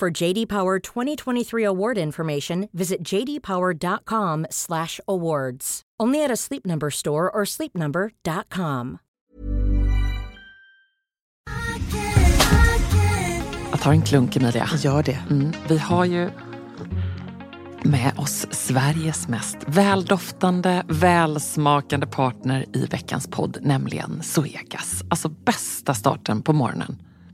For JD Power 2023 award information, visit jdpower.com/awards. Only at a Sleep Number store or sleepnumber.com. Jag tar en klunk Emilia. Gör det. Mm, vi har ju med oss Sveriges mest väldoftande, välsmakande partner i veckans podd, nämligen Zoegas. Alltså bästa starten på morgonen.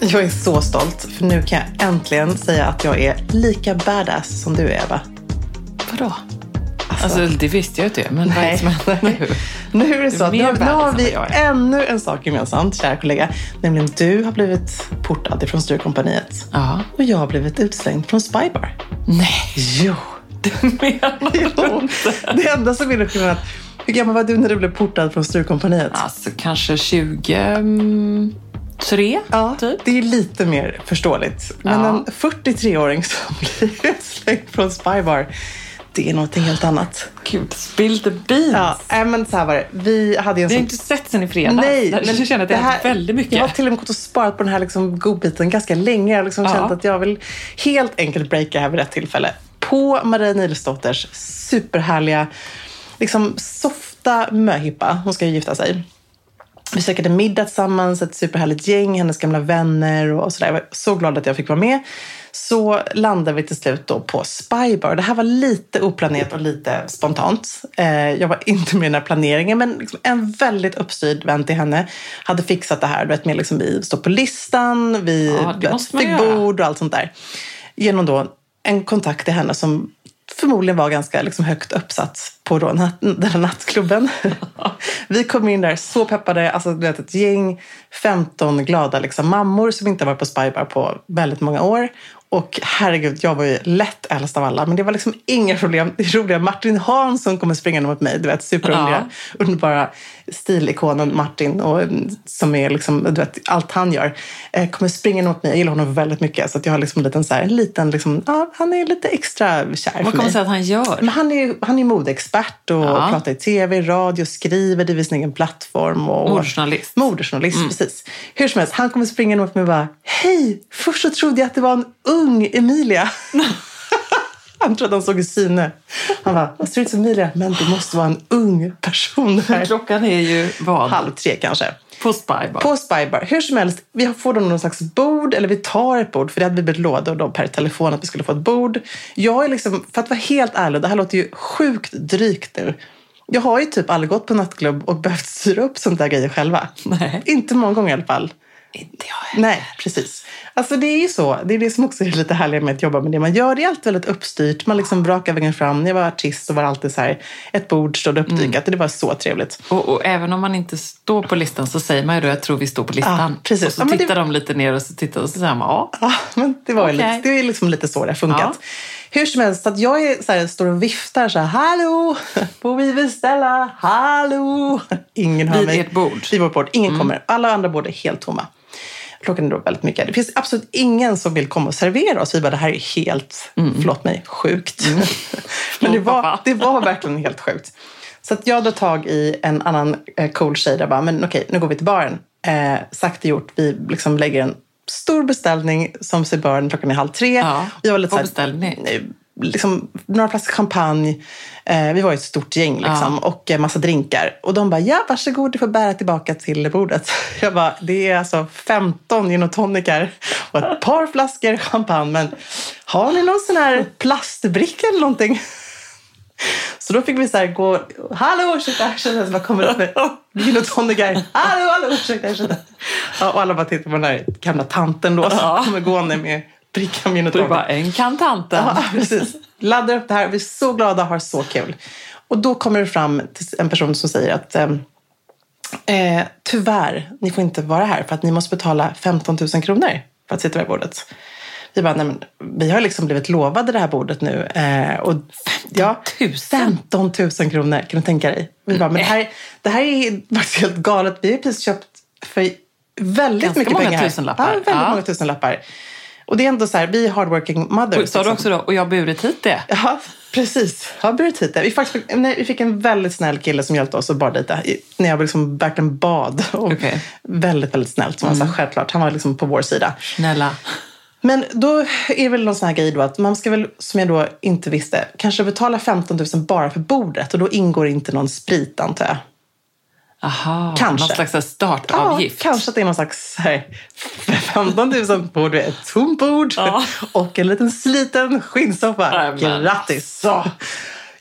Jag är så stolt, för nu kan jag äntligen säga att jag är lika badass som du är, Eva. Vadå? Alltså, det visste jag inte, men vad är det som händer nu? Nu är det så att nu, nu har vi ännu en sak gemensamt, kära kollega. Nämligen du har blivit portad ifrån Sturecompagniet. Ja. Och jag har blivit utslängd från Spybar. Nej, Jo. du menar jo. Det enda som är skillnaden hur gammal var du när du blev portad från Sturecompagniet? Alltså kanske 23, Ja, typ. det är lite mer förståeligt. Men Ja. en 43-åring som blir utslängd från Spybar, det är någonting helt annat. Gud, spill the beans. Ja, men så här var det. Vi hade en Vi har sån... inte sett sen i fredags. Nej, men jag känner att det, här- är väldigt mycket. Jag har till och med gått och sparat på den här liksom godbiten ganska länge. Jag har liksom Ja. känt att jag vill helt enkelt breaka här vid rätt tillfälle. På Maria Nilsdotters superhärliga, liksom softa möhippa. Hon ska ju gifta sig. Vi käkade middag tillsammans, ett superhärligt gäng, hennes gamla vänner och sådär. Jag var så glad att jag fick vara med. Så landade vi till slut då på Spybar. Det här var lite oplanerat och lite spontant. Eh, jag var inte med i den här planeringen, men liksom en väldigt uppstyrd vän till henne hade fixat det här. Du vet, med liksom, vi står på listan, vi Ja, vet, fick bord och allt sånt där. Genom då en kontakt till henne som förmodligen var ganska liksom högt uppsatt på då natt, den här nattklubben. Vi kom in där så peppade, alltså du vet ett gäng 15 glada liksom, mammor som inte har varit på Spybar på väldigt många år. Och herregud, jag var ju lätt äldst av alla, men det var liksom inga problem. Det roliga, Martin Hansson kommer springande mot mig, du vet superroliga, underbara stilikonen Martin, och, som är liksom, du vet, allt han gör, eh, kommer springande mot mig. Jag gillar honom väldigt mycket, så att jag har liksom en liten, så här, en liten liksom, ja, han är lite extra kär Vad för kommer mig. det sig att han gör? Men han är han är modeexpert och Ja. pratar i tv, radio, skriver, driver sin egen plattform. Och Modejournalist. Modejournalist, precis. Hur som helst, han kommer springande mot mig och bara Hej! Först så trodde jag att det var en ung Emilia. han trodde han såg i syne. Han bara, jag ser ut som Emilia, men det måste vara en ung person här. Klockan är ju vad? Halv tre kanske. På Spybar. På Spybar. Hur som helst, vi får då någon slags bord, eller vi tar ett bord, för det hade vi blivit lovade då per telefon att vi skulle få ett bord. Jag är liksom, för att vara helt ärlig, det här låter ju sjukt drygt nu. Jag har ju typ aldrig gått på nattklubb och behövt styra upp sånt där grejer själva. Nej. Inte många gånger i alla fall. Inte jag heller. Nej, precis. Alltså det är ju så. Det är det som också är lite härligt med att jobba med det man gör. Det är alltid väldigt uppstyrt. Man liksom brakar vägen fram. När jag var artist så var alltid så här, ett bord stod uppdykat. Det var så trevligt. Och, och även om man inte står på listan så säger man ju då jag tror vi står på listan. Ja, precis. Och så Ja, men det- tittar de lite ner och så tittar och så säger man ja. Ja, men det, var Okej. lite, det är liksom lite så det har funkat. Ja. Hur som helst, så att jag är så här, står och viftar så här, hallå, får vi beställa, hallå. Ingen hör Vid mig. ert bord. Vid vårt bord. Ingen kommer. Alla andra bord är helt tomma. Klockan är då väldigt mycket. Det finns absolut ingen som vill komma och servera oss. Vi bara, det här är helt, förlåt mig, sjukt. Men det var, det var verkligen helt sjukt. Så att jag drar tag i en annan eh, cool tjej där bara, men okej, nu går vi till baren. Eh, sagt och gjort, vi liksom lägger en stor beställning som sig bör, klockan är halv tre. Ja, jag var lite vad beställde ni? Liksom, några flaskor champagne. Eh, vi var ju ett stort gäng liksom, och eh, massa drinkar. Och de bara, ja varsågod, du får bära tillbaka till bordet. Jag bara, det är alltså 15 gin och tonicar och ett par flaskor champagne. Men har ni någon sån här plastbricka eller någonting? Så då fick vi så här gå, hallå ursäkta, ursäkta, så bara kommer upp med gin och tonicar. Hallå, hallå, ursäkta, ursäkta. Ja, och alla bara tittar på den där gamla tanten då som kommer gående med är det tonicar. bara en kan tanten. Ja, precis. Laddar upp det här. Vi är så glada har så kul. Och då kommer det fram till en person som säger att ehm, eh, tyvärr, ni får inte vara här för att ni måste betala 15 000 kronor för att sitta vid bordet. Vi bara, nej men vi har liksom blivit lovade det här bordet nu. Eh, och, ja, 000? 15 000 kronor, kan du tänka dig? Vi bara, men det här, det här är faktiskt helt galet. Vi har precis köpt för väldigt Ganska mycket många pengar. tusenlappar. Ja, väldigt Ja. många tusenlappar. Och det är ändå så här, vi är hardworking mothers. Sa du liksom. också då, och jag har burit hit det? Ja, precis. Jag har burit hit det. Vi, faktiskt, nej, vi fick en väldigt snäll kille som hjälpte oss att bardejta. När jag liksom verkligen bad. Och Okej. Väldigt, väldigt snällt. Som han sa, självklart. Han var liksom på vår sida. Snälla. Men då är det väl någon sån här grej då att man ska väl, som jag då inte visste, kanske betala 15 000 bara för bordet. Och då ingår inte någon sprit antar jag. Aha, Kanske. någon slags startavgift. Ja, kanske att det är någon slags här, 15 000 bord, ett tomt bord Ja. och en liten sliten skinnsoffa. Grattis! Så.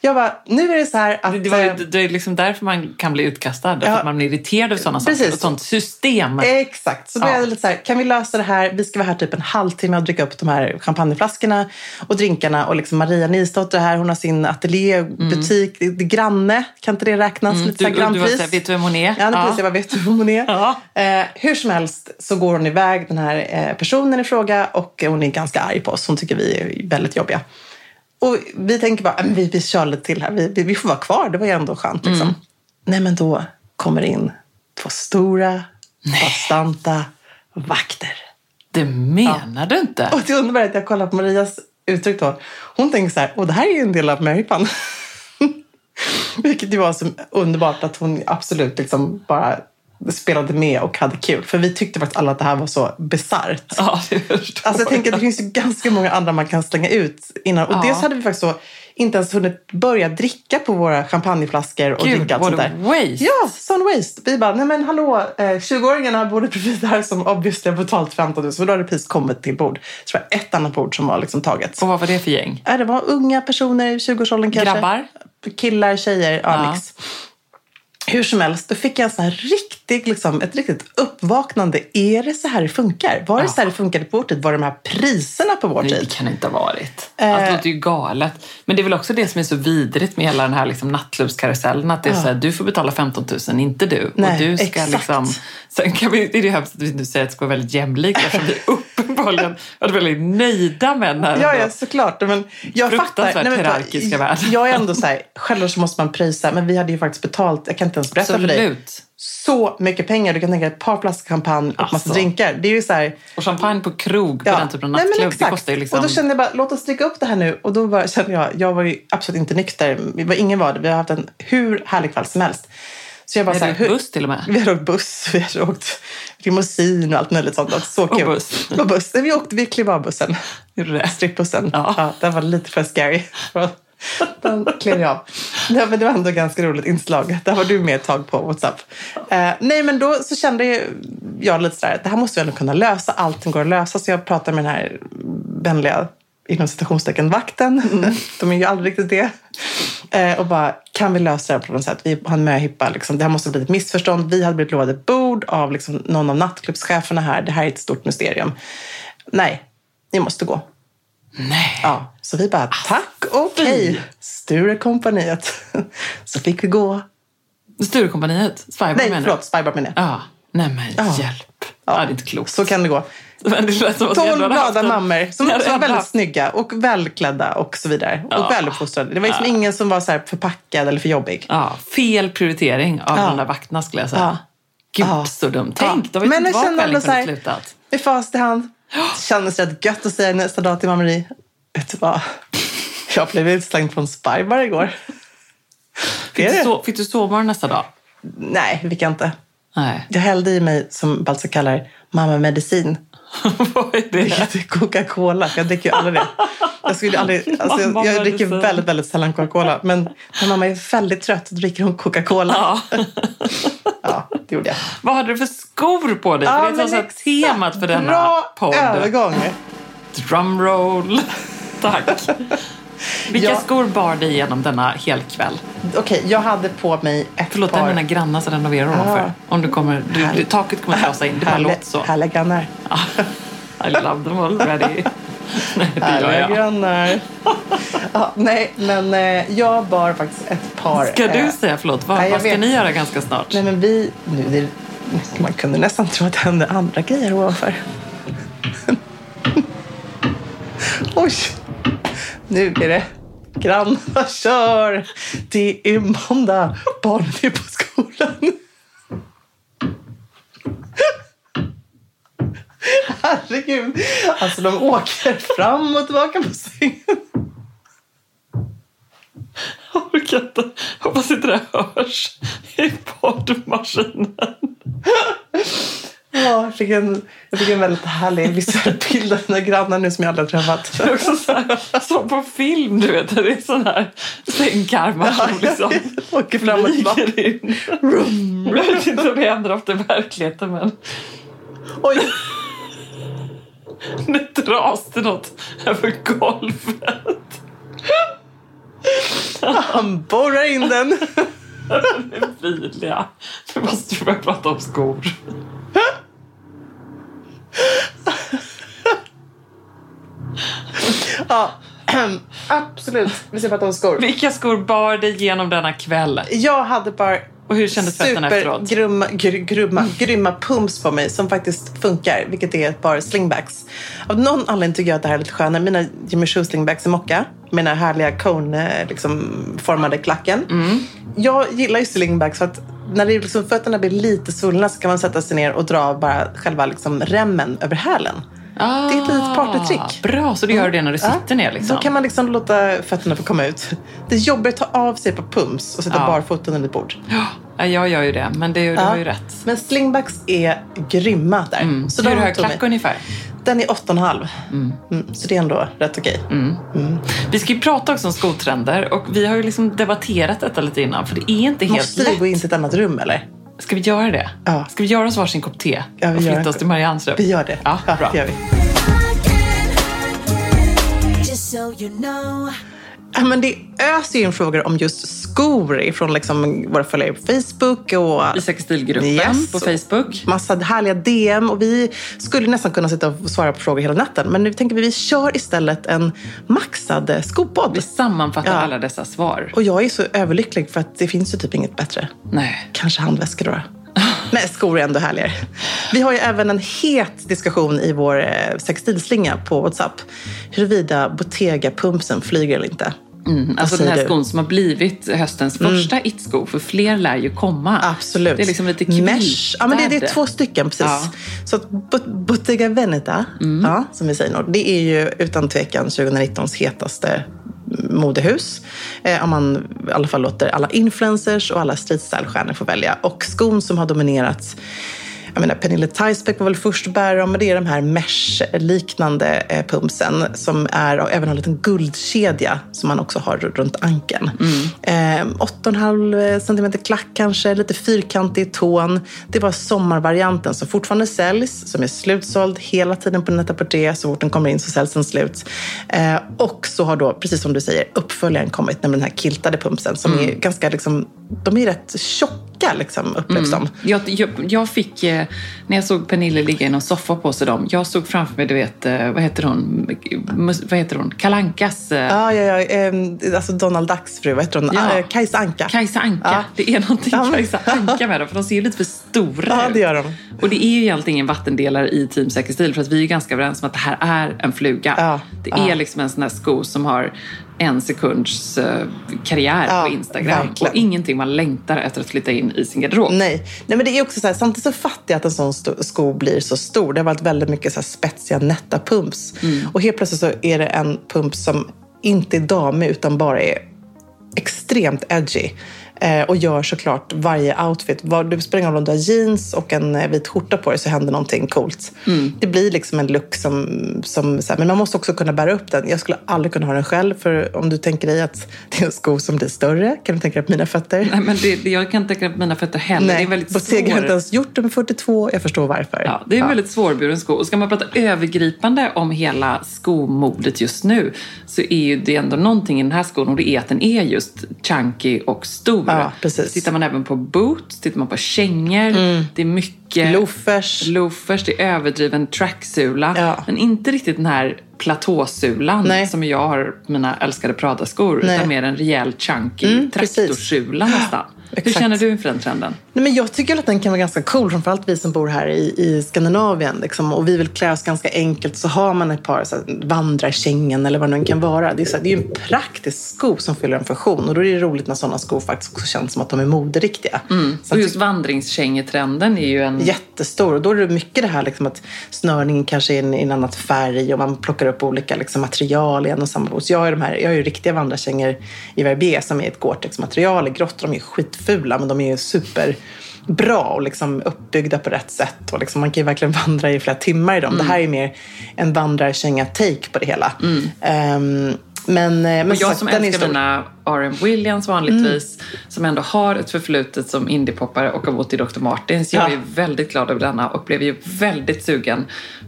Jag bara, nu är det så här att... Det, var ju, eh, det är liksom därför man kan bli utkastad. För Ja. att man blir irriterad över sådana Precis. saker. Ett sånt system. Exakt. Så då Ja. är det lite så här, kan vi lösa det här? Vi ska vara här typ en halvtimme och dricka upp de här champagneflaskorna och drinkarna. Och liksom Maria Nilsdotter är här, hon har sin ateljé, butik, det är granne. Kan inte det räknas? Lite Mm. Du, så här du var grannpris. vet du vem hon är? Ja, precis. Jag bara, vet du vem hon är? Ja. Eh, hur som helst så går hon iväg, den här eh, personen i fråga, och hon är ganska arg på oss. Hon tycker vi är väldigt jobbiga. Och vi tänker bara, "Ah, men vi, vi kör lite till här. Vi, vi, vi får vara kvar. Det var ju ändå skönt. Liksom. Mm. Nej, men då kommer det in två stora, bastanta vakter. Det menar du inte? Och det underbara är att jag kollar på Marias uttryck då. Hon tänker så här, och det här är ju en del av Marypan. Vilket ju var så underbart att hon absolut liksom bara spelade med och hade kul. För vi tyckte faktiskt alla att det här var så bisarrt. Ja, det Alltså jag tänker att det finns ju ganska många andra man kan slänga ut innan. Och Ja. dels hade vi faktiskt så inte ens hunnit börja dricka på våra champagneflaskor och Gud, dricka allt sånt där. waste. Ja, sån waste. Vi bara, nej men hallå, eh, 20-åringarna borde bredvid där som obviously har betalt 15 000. För då hade precis kommit till bord. Så det var ett annat bord som var liksom taget. Och vad var det för gäng? Det var unga personer i 20-årsåldern kanske. Grabbar? Killar, tjejer, ja, Ja. Hur som helst, då fick jag en sån här riktig, liksom, ett riktigt uppvaknande. Är det så här det funkar? Var det så här det funkade på vår tid? Var det de här priserna på vår Det tid? kan inte ha varit. Eh. Alltså, det låter ju galet. Men det är väl också det som är så vidrigt med hela den här liksom nattklubbskarusellen. Att det är så här, du får betala 15 000, inte du. Nej, och du ska exakt. liksom... Sen kan vi, det är ju hemskt att vi nu säger att det ska vara väldigt jämlikt eftersom vi uppenbarligen var väldigt nöjda med den här. Ja, ja, såklart. Men jag Fruktansvärt fattar. Nej, men, hierarkiska värld. Jag är ändå så här, självklart så måste man pröjsa, men vi hade ju faktiskt betalt, jag kan inte ens berätta för dig, Absolut. så mycket pengar. Du kan tänka dig ett par flaskor champagne och massa Alltså. drinkar. Det är ju så här, Och champagne på krog på Ja. den typen av Nej, men nattklubb, det exakt. ju liksom... Och då kände jag bara, låt oss dricka upp det här nu. Och då bara, kände jag, jag var ju absolut inte nykter. Ingen var det. Vi har haft en hur härlig kväll som helst. Så jag bara, så det här, hur, buss till och med? Vi hade åkt buss, vi hade åkt limousin och allt möjligt sånt. Så Och kul. buss. Och buss. Vi åkte, vi klev av bussen. Gjorde det? Strippbussen. Ja. Ja. den var lite för scary. Den klev jag av. Det var, det var ändå ett ganska roligt inslag. Där var du med ett tag på WhatsApp. Eh, nej, men då så kände jag- lite sådär, det här måste vi ändå kunna lösa. Allting går att lösa. Så jag pratade med den här vänliga, inom citationstecken, vakten. De är ju aldrig riktigt det. Eh, och bara, kan vi lösa det här på något sätt? Vi har en möhippa, liksom. det här måste bli ett missförstånd. Vi hade blivit lovade bord av liksom, någon av nattklubbscheferna här. Det här är ett stort mysterium. Nej, ni måste gå. Nej. Ja, så vi bara, tack, okej, Sturecompagniet. Så fick vi gå. Sturecompagniet? Spybar Nej, menar förlåt, Spybar menar jag. Ja. Nej men Ja. hjälp. Ja. det är inte klokt. Så kan det gå. Men det lät som att vi Tolv glada mammor som Ja, också var väldigt haft- snygga och välklädda och så vidare. Ja. Och väluppfostrade. Det var liksom ingen som var så förpackad eller för jobbig. Ja, fel prioritering av Ja. de där vakterna skulle jag säga. Ja. Gud Ja. så dumt. Tänk, Ja. då vet Men inte kände kvällen kunde slutat. Med fast i hand. Det kändes rätt gött att säga nästa dag till mammeri. Vet du vad? Jag blev utslängd från Spybar igår. Fick du, so- fick du sovmorgon nästa dag? Nej, fick jag inte. Nej. Jag hällde i mig, som Balsa kallar, mammamedicin. vad är det? Det Coca-Cola, jag dricker ju aldrig det. Jag, skulle aldrig, alltså, jag, jag dricker väldigt, väldigt sällan Coca-Cola. Men när mamma är väldigt trött, dricker hon Coca-Cola. Ja. Ja, det gjorde jag. Vad hade du för skor på dig? för det är så temat för denna Bra podd. övergång. Drumroll. Tack. Vilka Ja. skor bar dig igenom denna helkväll? Okej, jag hade på mig ett Förlåt, det är par... mina grannar som renoverar Ah. ovanför. Om du kommer, du, du, taket kommer att rasa in. Det bara låter så. Härliga grannar. I love them already. Nej, det gör Härliga jag. grannar. ja, nej, men eh, jag bar faktiskt ett par... Ska du eh, säga förlåt? Vad, nej, jag vad ska vet. ni göra ganska snart? Nej, men vi... Nu, det, man kunde nästan tro att det hände andra grejer ovanför. Oj! Nu är det grannar kör! Det är måndag, barnen är på skolan. Herregud! Alltså de åker fram och tillbaka på sängen. Jag orkar inte. Hoppas inte det hörs i poddmaskinen. Ja, jag, fick en, jag fick en väldigt härlig visuell bild av mina grannar nu som jag aldrig har träffat. Det är också så här, som på film, du vet. Det är sån här sängkarmar som liksom åker fram och tillbaka. Jag vet inte om det händer ofta i verkligheten, men Oj! det dras till något över golvet. Han borrar in den. Emilia, nu måste vi börja prata om skor. Ja, absolut. Vi ska prata om skor. Vilka skor bar dig genom denna kväll? Jag hade bara Och hur kändes fötterna efteråt? supergrymma gr, grymma, grymma pumps på mig som faktiskt funkar, vilket är ett par slingbacks. Av någon anledning tycker jag att det här är lite skönare. Mina Jimmy Choo slingbacks i mocka, mina härliga cone liksom, klacken. Mm. Jag gillar ju slingbacks för att när det är liksom, fötterna blir lite svullna så kan man sätta sig ner och dra bara själva liksom, remmen över hälen. Det är ett litet partytrick. Bra, så du gör det när du sitter ner liksom? Då kan man liksom låta fötterna få komma ut. Det är jobbigt att ta av sig på pumps och sätta Ja. barfoten under ett bord. Ja, jag gör ju det, men det, du Ja. har ju rätt. Men slingbacks är grymma där. Mm. Så Hur hög klack ungefär? Den är 8,5. Mm. så det är ändå rätt okej. Mm. Vi ska ju prata också om skotrender och vi har ju liksom debatterat detta lite innan för det är inte helt Måste vi lätt. gå in till ett annat rum eller? Ska vi göra det? Ja. Ska vi göra oss varsin kopp te Ja, vi och gör flytta en oss till Mariannes rum? Vi gör det. Ja, bra. det gör vi. Men det öser in frågor om just skor ifrån liksom våra följare på Facebook och Isak Stilgruppen Yes. på Facebook. massa härliga DM. Och vi skulle nästan kunna sitta och svara på frågor hela natten. Men nu tänker vi vi kör istället en maxad skopodd. Vi sammanfattar Ja. alla dessa svar. Och jag är så överlycklig för att det finns ju typ inget bättre. Nej. Kanske handväskor då. Nej, skor är ändå härligare. Vi har ju även en het diskussion i vår eh, sextilslinga på WhatsApp. Huruvida Bottega-pumpsen flyger eller inte. Mm, alltså den här du? skon som har blivit höstens första it-sko, för fler lär ju komma. Absolut. Det är liksom lite kvilt. Mesh. Ja, men det, det är två stycken precis. Ja. Så Bottega Veneta, ja, som vi säger, det är ju utan tvekan 2019s hetaste modehus. Eh, om man i alla fall låter alla influencers och alla streetstyle-stjärnor få välja. Och skon som har dominerat jag menar, Pernille Theisbeck var väl först att bära dem, men det är de här mesh-liknande eh, pumpsen som är, och även har en liten guldkedja som man också har runt ankeln. Eh, 8,5 cm klack kanske, lite fyrkantig i tån. Det var sommarvarianten som fortfarande säljs, som är slutsåld hela tiden på Net-a-Porter. Så fort den kommer in så säljs den slut. Eh, och så har då, precis som du säger, uppföljaren kommit, nämligen den här kiltade pumpsen som är ganska liksom, de är rätt tjocka liksom, upplevs de. Jag, jag, jag fick, eh, när jag såg Pernille ligga i någon soffa på sig dem, jag såg framför mig, du vet, eh, vad heter hon, vad heter hon, Kalankas eh, Ja, ja, ja. ehm, alltså Donald Ducks fru, vad heter hon? Ja. Ah, Kajsa Anka. Kajsa Anka. Ja. Det är någonting Ja, men- Kajsa Anka med dem, för de ser ju lite för stora Ja, ut. det gör de. Och det är ju egentligen ingen vattendelare i Team Säker stil, för att vi är ganska överens om att det här är en fluga. Ja, Det ja. är liksom en sån här sko som har en sekunds eh, karriär Ja, på Instagram. verkligen. Och ingenting man längtar efter att flytta in i sin garderob. Nej. Nej, men det är också så här, samtidigt så fattar jag att en sån sko blir så stor. Det har varit väldigt mycket så här spetsiga, nätta pumps. Och helt plötsligt så är det en pump som inte är damig utan bara är extremt edgy. Eh, och gör såklart varje outfit. Var, det spelar ingen roll om du har jeans och en eh, vit skjorta på dig så händer någonting coolt. Det blir liksom en look som... som så här, men man måste också kunna bära upp den. Jag skulle aldrig kunna ha den själv. För om du tänker dig att det är en sko som blir större, kan du tänka dig på mina fötter? Nej, men det, jag kan inte tänka på mina fötter heller. det är väldigt har svår... inte ens gjort det med 42. Jag förstår varför. Ja, det är en väldigt svårburen sko. Och ska man prata övergripande om hela skomodet just nu så är ju det ändå någonting i den här skon och det är att den är just chunky och stor. Ja, precis. Tittar man även på boots, tittar man på kängor, det är mycket Loafers. loafers, det är överdriven tracksula. Ja. Men inte riktigt den här platåsulan Nej. som jag har mina älskade Prada-skor utan mer en rejäl chunky Mm, traktorsula nästan. Hur Exakt. känner du inför den trenden? Nej, men jag tycker att den kan vara ganska cool, framförallt vi som bor här i, i Skandinavien. Liksom, och vi vill klä oss ganska enkelt. Så har man ett par så här, vandrarkängen eller vad det nu kan vara. Det är, så här, det är en praktisk sko som fyller en funktion. Och då är det roligt när sådana skor faktiskt också känns som att de är moderiktiga. Så Och just vandringskängetrenden är ju en... jättestor. Och då är det mycket det här liksom att snörningen kanske är i en, en annat färg och man plockar upp olika liksom material i en och samma bos. Jag har ju, de här, jag har ju riktiga vandrarkängor i Verbier som är ett Gore-Tex-material i grått. De är skitfula men de är ju superbra och liksom uppbyggda på rätt sätt. Och liksom man kan ju verkligen vandra i flera timmar i dem. Det här är mer en vandrarkänga-take på det hela. Ehm, men, eh, men Och jag sagt, som den är älskar mina R.M. Williams vanligtvis, Mm. som ändå har ett förflutet som indiepoppare och har bott i Dr. Martens. Jag Ja. är väldigt glad över denna och blev ju väldigt sugen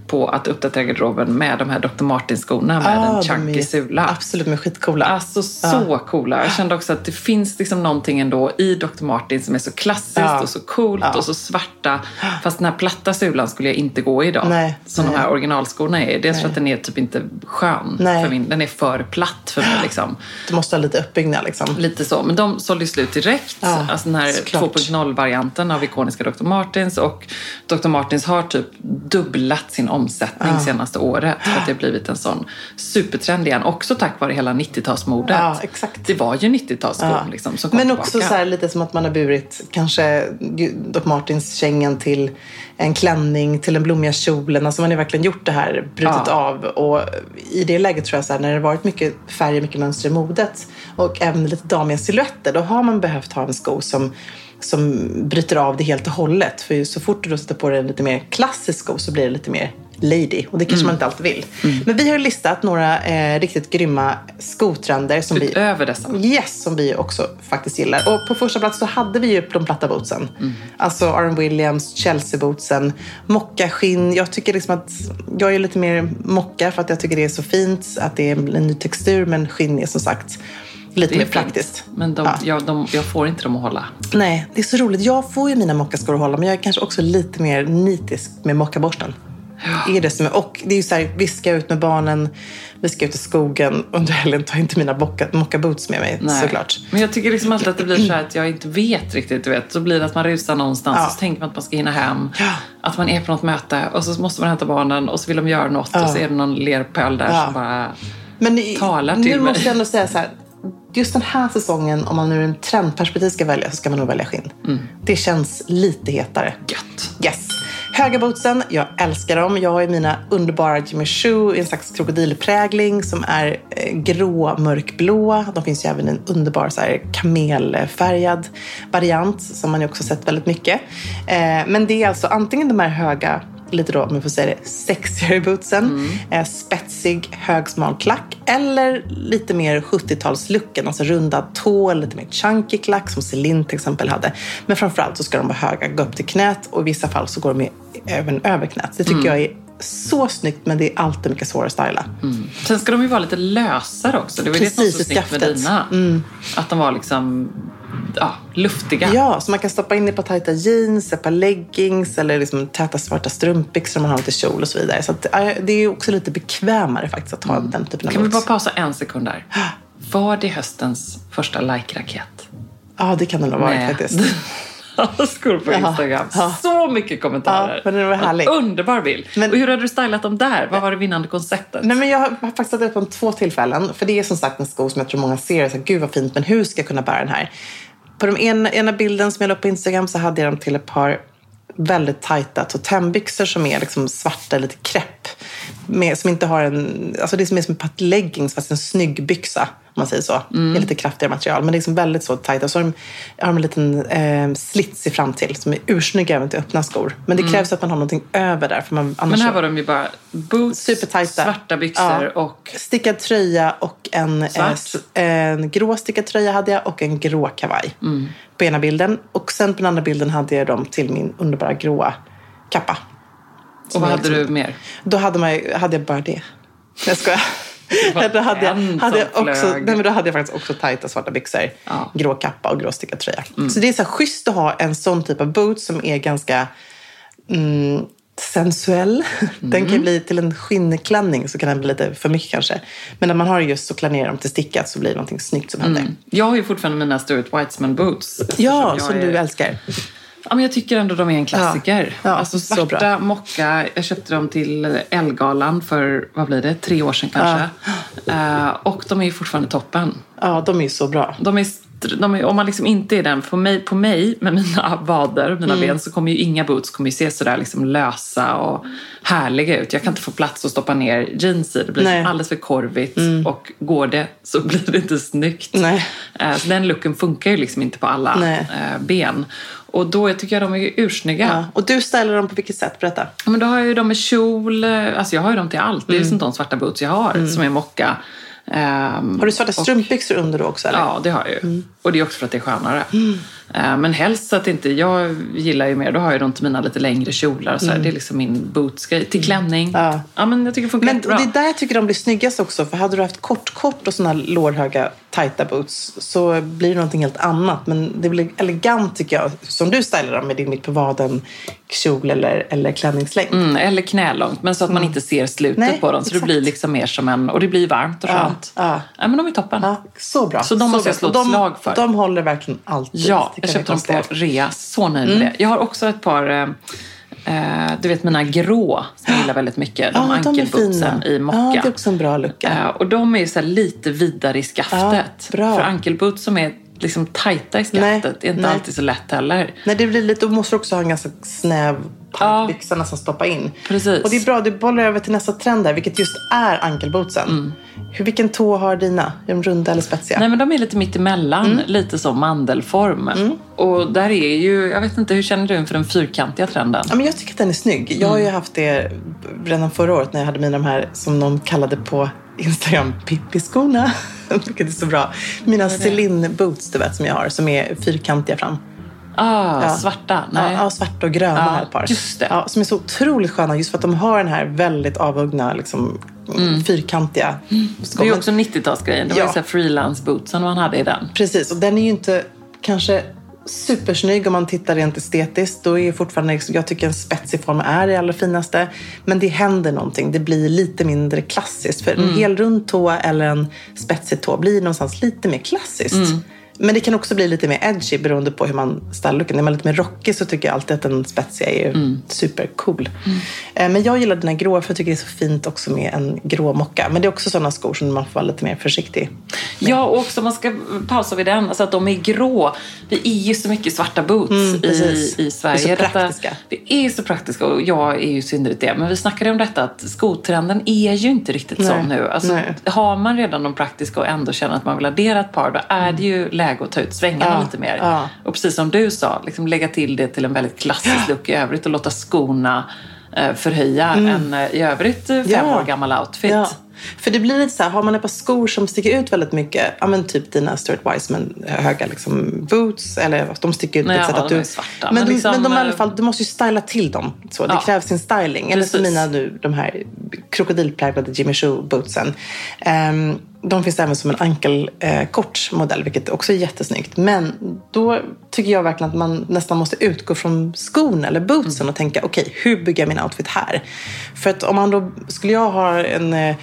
på att uppdatera garderoben med de här Dr. Martens-skorna med Ah, en chunky sula. Absolut, de är skitcoola. Alltså så coola. Jag kände också att det finns liksom någonting ändå i Dr. Martens som är så klassiskt Ja. och så coolt Ja. och så svarta. Fast den här platta sulan skulle jag inte gå i idag. Nej, som nej. de här originalskorna är. Dels för att den är typ inte skön Nej. för min. Den är för platt för mig liksom. Du måste ha lite uppbyggnad liksom. Lite så, men de sålde slut direkt. Ja, alltså den här såklart. 2.0-varianten av ikoniska Dr. Martens. Och Dr. Martens har typ dubblat sin omsättning senaste året. För att det har blivit en sån supertrend igen. Också tack vare hela 90-talsmodet. Ja, exakt. Det var ju 90-talsskor Ja. liksom, som kom Men tillbaka. också så här, lite som att man har burit kanske Doc Martins kängen till en klänning, till den blommiga kjolen. Alltså man har verkligen gjort det här, brutit Ja. av. Och i det läget tror jag så här, när det varit mycket färger, mycket mönster i modet och även lite damiga silhuetter, då har man behövt ha en sko som som bryter av det helt och hållet. För så fort du sätter på dig en lite mer klassisk sko så blir det lite mer lady. Och det kanske man inte alltid vill. Men vi har listat några eh, riktigt grymma skotrender som vi Utöver dessa. Yes, som vi också faktiskt gillar. Och på första plats så hade vi ju de platta bootsen. Alltså R.M. Williams, Chelsea-bootsen, mockaskinn. Jag tycker liksom att jag är lite mer mocka för att jag tycker det är så fint. Att det är en ny textur, men skinn är som sagt lite mer praktiskt. Men de, Ja. jag, de, jag får inte dem att hålla. Nej, det är så roligt. Jag får ju mina mockaskor att hålla, men jag är kanske också lite mer nitisk med mockaborsten. Det är det som och det är ju så här, vi ska ut med barnen, vi ska ut i skogen. Under helgen tar jag inte mina mocka, mockaboots med mig såklart. Men jag tycker liksom alltid att det blir så här att jag inte vet riktigt. Du vet. Så blir det att man rusar någonstans Ja. och så tänker man att man ska hinna hem. Ja. Att man är på något möte och så måste man hämta barnen och så vill de göra något och så är det någon lerpöl där Ja. som bara... Men Talar till nu mig. måste jag ändå säga så här. Just den här säsongen, om man nu ur en trendperspektiv ska välja, så ska man nog välja skinn. Mm. Det känns lite hetare. Gött. Yes. Höga bootsen, jag älskar dem. Jag har ju mina underbara Jimmy Choo i en slags krokodilprägling som är eh, grå, mörkblå. De finns ju även i en underbar så här, kamelfärgad variant som man ju också sett väldigt mycket. Eh, men det är alltså antingen de här höga lite då, om jag får säga det, sexigare bootsen. Eh, spetsig, högsmal klack. Eller lite mer 70-talslooken, alltså rundad tå, lite mer chunky klack som Celine till exempel hade. Men framförallt så ska de vara höga, gå upp till knät och i vissa fall så går de även över knät. Det tycker jag är så snyggt men det är alltid mycket svårare att styla. Sen ska de ju vara lite lösare också. Det var ju det som var Precis, så snyggt med skaftet. Mm. dina. Att de var liksom ja, luftiga. Ja, så man kan stoppa in det på tajta jeans, ett par leggings eller liksom täta svarta strumpbyxor om man har lite kjol och så vidare. Så att, äh, det är också lite bekvämare faktiskt att ha den typen av Kan vi bara pausa en sekund där? Var det höstens första like-raket? Ja, det kan det nog vara Nej. faktiskt. skor på Instagram. ja. Så mycket kommentarer. Ja, men det var härligt. En Underbar bild. Men- och hur hade du stylat dem där? Vad var det vinnande konceptet? Nej, men jag har faktiskt satt upp dem två tillfällen. För det är som sagt en sko som jag tror många ser. Så här, Gud vad fint, men hur ska jag kunna bära den här? På den ena, ena bilden som jag la upp på Instagram så hade jag dem till ett par väldigt tajta totembyxor som är liksom svarta, lite krepp. Med, som inte har en... Alltså det som är som ett par leggings fast en snygg byxa. Om man säger så. Det är lite kraftigare material. Men det är liksom väldigt så tajta. Och så har de, har de en liten eh, slits i fram till som är ursnygg även till öppna skor. Men det krävs att man har någonting över där. För man, annars Men här var de ju bara boots, Supertajta. svarta byxor Ja. och... Stickad tröja och en, eh, en grå stickad tröja hade jag och en grå kavaj på ena bilden. Och sen på den andra bilden hade jag dem till min underbara gråa kappa. Och vad hade liksom- du mer? Då hade, man, hade jag bara det. Jag skojar. Då hade jag, hade jag också, nej, men då hade jag faktiskt också tajta svarta byxor, Ja. grå kappa och grå stickad tröja. Så det är så här schysst att ha en sån typ av boot som är ganska mm, sensuell. Den kan ju bli till en skinnklänning så kan den bli lite för mycket kanske. Men när man har just så klanerar dem till stickat så blir det någonting snyggt som händer. Jag har ju fortfarande mina Stuart Weitzman boots. Ja, som är- du älskar. Ja, men jag tycker ändå de är en klassiker. Ja, ja, alltså så svarta mocka. Jag köpte dem till Elgalan för, vad blir det, tre år sedan kanske. Eh, och de är fortfarande toppen. Ja, de är så bra. De är, de om man liksom inte är den, på mig, på mig med mina vader och mina Mm. ben så kommer ju inga boots kommer ju se sådär liksom lösa och härliga ut. Jag kan inte få plats att stoppa ner jeans i. Det blir Nej. Mm. alldeles för korvigt och går det så blir det inte snyggt. Nej. Eh, Så den looken funkar ju liksom inte på alla Nej. eh, ben. Och då tycker jag de är ursnygga. Ja. Och du stylar dem på vilket sätt? Berätta. Ja, men då har jag ju dem med kjol, eh, alltså jag har ju dem till allt. Det är som de svarta boots jag har som är mocka. Ehm, Har du svarta strumpbyxor under då också? Eller? Ja, det har jag ju. Och det är också för att det är skönare. Eh, Men helst så att inte, jag gillar ju mer, då har jag till mina lite längre kjolar. Så här. Det är liksom min bootsgrej. Till klänning. Ja. ja, men jag tycker det funkar Men jättebra. det är där jag tycker de blir snyggast också. För hade du haft kort, kort och såna lårhöga tajta boots så blir det någonting helt annat. Men det blir elegant tycker jag. Som du stylar dem med din mitt på vaden kjol eller, eller klänningslängd. Mm, eller knälångt, men så att man inte ser slutet Nej, på dem. Så det blir liksom mer som en... Och det blir varmt och Ja, skönt. ja. Ja, men de är toppen. Ja, så bra. Så de måste jag bra. slå ett slag för. De håller verkligen alltid. Ja, jag köpte dem. Mm. på rea. Så nöjd med det. Jag har också ett par, eh, du vet mina grå som jag gillar väldigt mycket. De Ja, är ankelbootsen i mocka. Ja, det är också en bra lucka. Eh, och de är ju så lite vidare i skaftet. Ja, bra. För ankelboots som är liksom tajta i skaftet Nej, är inte nej. alltid så lätt heller. Nej, det blir lite, då måste du också ha en ganska snäv Ja. byxa nästan stoppa in. Precis. Och det är bra, du bollar över till nästa trend där, vilket just är ankelbootsen. Hur, vilken tå har dina? Är de runda eller spetsiga? Nej men de är lite mittemellan, Mm. lite som mandelform. Och där är ju, jag vet inte, hur känner du inför den fyrkantiga trenden? Ja, men jag tycker att den är snygg. Jag har Mm. ju haft det redan förra året när jag hade mina de här som någon kallade på Instagram Pippi-skorna. Vilket är så bra. Mina Celine boots du vet som jag har som är fyrkantiga fram. Ah, Ja. svarta? Nej. Ja, svarta och gröna jag ett par. just det. Ja, som är så otroligt sköna just för att de har den här väldigt avhuggna liksom, fyrkantiga det är också 90-talsgrejen. Det var Ja. ju så här freelance-bootsen man hade i den. Precis, och den är ju inte kanske supersnygg om man tittar rent estetiskt. Då är fortfarande, liksom- jag tycker en spetsig form är det allra finaste. Men det händer någonting. Det blir lite mindre klassiskt. För en hel rund tå eller en spetsig tå blir någonstans lite mer klassiskt. Men det kan också bli lite mer edgy beroende på hur man stylar looken. Är man lite mer rockig så tycker jag alltid att den spetsiga är Mm. supercool. Eh, Men jag gillar den här grå för jag tycker det är så fint också med en grå mocka. Men det är också sådana skor som man får vara lite mer försiktig. Ja, och också man ska pausa vid den, alltså att de är grå. Vi är ju så mycket svarta boots Mm, i, i Sverige. Det är så Detta- praktiska. det är så praktiska och jag är ju synnerhet det. Men vi snackade om detta att skotrenden är ju inte riktigt Nej, sån nu. Alltså, nej. har man redan de praktiska och ändå känner att man vill addera ett par, då är det ju läge att ta ut svängarna Ja, lite mer. ja. Och precis som du sa, liksom lägga till det till en väldigt klassisk look i övrigt och låta skorna eh, förhöja en eh, i övrigt eh, fem Mm. Ja. år gammal outfit. Ja. För det blir lite så här, har man ett par skor som sticker ut väldigt mycket, ja men typ dina Stuart Wiseman höga liksom boots, eller de sticker ut på ett sätt att du... svarta, men, men liksom, men de i alla fall, du måste ju styla till dem. Så, det Ja. krävs sin styling. Eller som Precis. mina nu, de här krokodilpärlade Jimmy Choo bootsen. Ehm, de finns även som en ankelkort modell, vilket också är jättesnyggt. Men då tycker jag verkligen att man nästan måste utgå från skon eller bootsen och tänka, okej, hur bygger jag min outfit här? För att om man då, skulle jag ha en eh,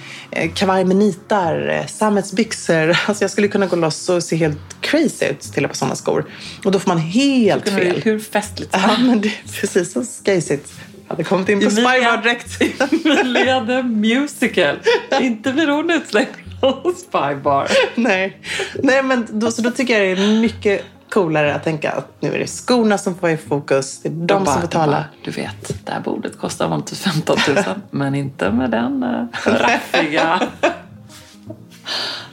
kavaj med nitar, eh, sammetsbyxor, alltså jag skulle kunna gå loss och se helt crazy ut till på sådana skor. Och då får man helt Kunde du- fel. Hur festligt som Ja, men det är precis så skajsigt. Jag hade kommit in på Spybar direkt. Emilia the Musical. Inte blir hon från Spybar. Nej, Nej men då, så då tycker jag det är mycket coolare att tänka att nu är det skorna som får i fokus. Det är de bara- som betalar. bara, Du vet, det här bordet kostar vanligtvis 15 000. men inte med den uh, raffiga...